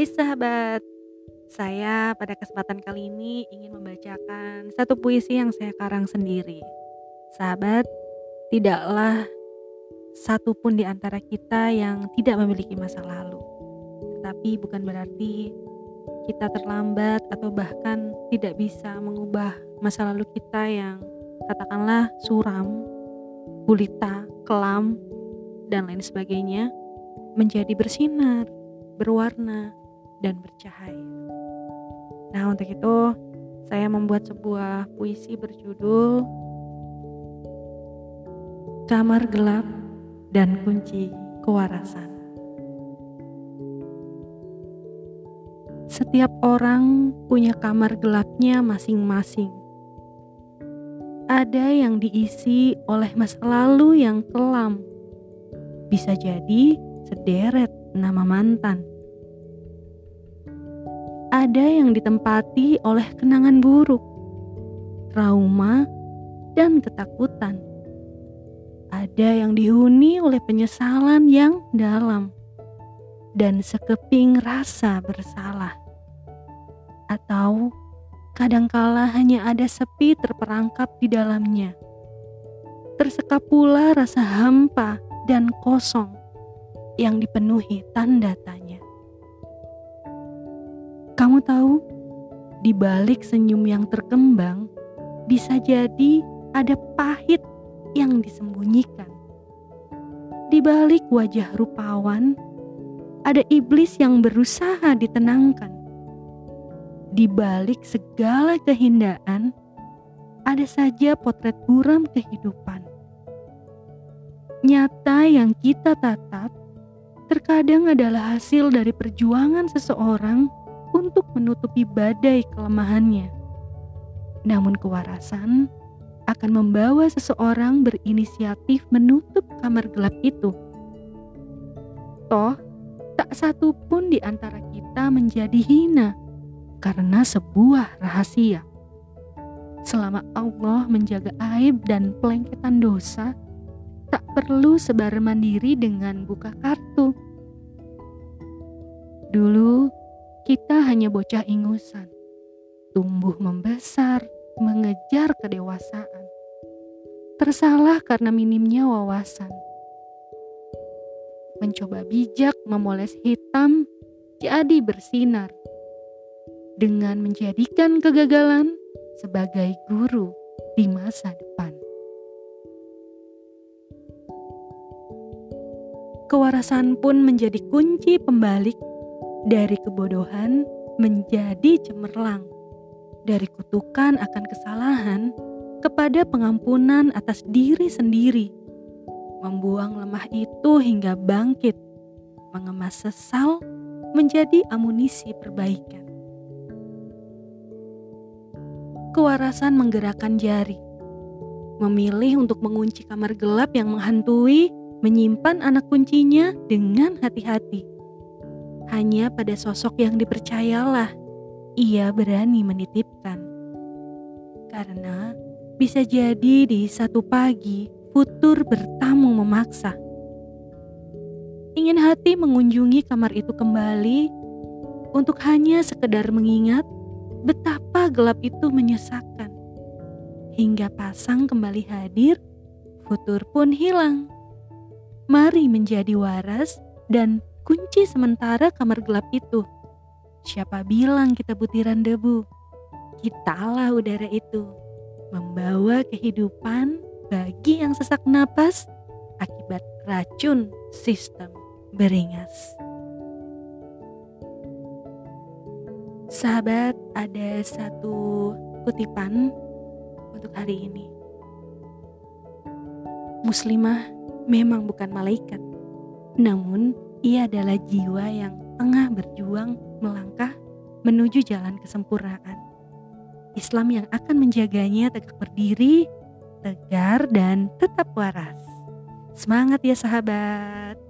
Hai sahabat, saya pada kesempatan kali ini ingin membacakan satu puisi yang saya karang sendiri. Sahabat, tidaklah satu pun di antara kita yang tidak memiliki masa lalu. Tetapi bukan berarti kita terlambat atau bahkan tidak bisa mengubah masa lalu kita yang katakanlah suram, gulita, kelam, dan lain sebagainya menjadi bersinar berwarna, dan bercahaya. Nah, untuk itu saya membuat sebuah puisi berjudul Kamar Gelap dan Kunci Kewarasan. Setiap orang punya kamar gelapnya masing-masing. Ada yang diisi oleh masa lalu yang kelam. Bisa jadi sederet nama mantan ada yang ditempati oleh kenangan buruk, trauma, dan ketakutan. Ada yang dihuni oleh penyesalan yang dalam dan sekeping rasa bersalah. Atau kadangkala hanya ada sepi terperangkap di dalamnya. Tersekap pula rasa hampa dan kosong yang dipenuhi tanda tanya. Tahu, di balik senyum yang terkembang, bisa jadi ada pahit yang disembunyikan. Di balik wajah rupawan, ada iblis yang berusaha ditenangkan. Di balik segala kehindaan, ada saja potret buram kehidupan. Nyata yang kita tatap terkadang adalah hasil dari perjuangan seseorang untuk menutupi badai kelemahannya. Namun kewarasan akan membawa seseorang berinisiatif menutup kamar gelap itu. Toh, tak satu pun di antara kita menjadi hina karena sebuah rahasia. Selama Allah menjaga aib dan pelengketan dosa, tak perlu sebar mandiri dengan buka kartu. Dulu kita hanya bocah ingusan, tumbuh membesar, mengejar kedewasaan. Tersalah karena minimnya wawasan. Mencoba bijak memoles hitam jadi bersinar. Dengan menjadikan kegagalan sebagai guru di masa depan. Kewarasan pun menjadi kunci pembalik dari kebodohan menjadi cemerlang, dari kutukan akan kesalahan kepada pengampunan atas diri sendiri, membuang lemah itu hingga bangkit, mengemas sesal menjadi amunisi perbaikan. Kewarasan menggerakkan jari, memilih untuk mengunci kamar gelap yang menghantui, menyimpan anak kuncinya dengan hati-hati hanya pada sosok yang dipercayalah ia berani menitipkan. Karena bisa jadi di satu pagi futur bertamu memaksa. Ingin hati mengunjungi kamar itu kembali untuk hanya sekedar mengingat betapa gelap itu menyesakkan. Hingga pasang kembali hadir, futur pun hilang. Mari menjadi waras dan kunci sementara kamar gelap itu. Siapa bilang kita butiran debu? Kitalah udara itu, membawa kehidupan bagi yang sesak napas akibat racun sistem beringas. Sahabat, ada satu kutipan untuk hari ini. Muslimah memang bukan malaikat, namun ia adalah jiwa yang tengah berjuang melangkah menuju jalan kesempurnaan. Islam yang akan menjaganya tegak berdiri, tegar, dan tetap waras. Semangat ya sahabat!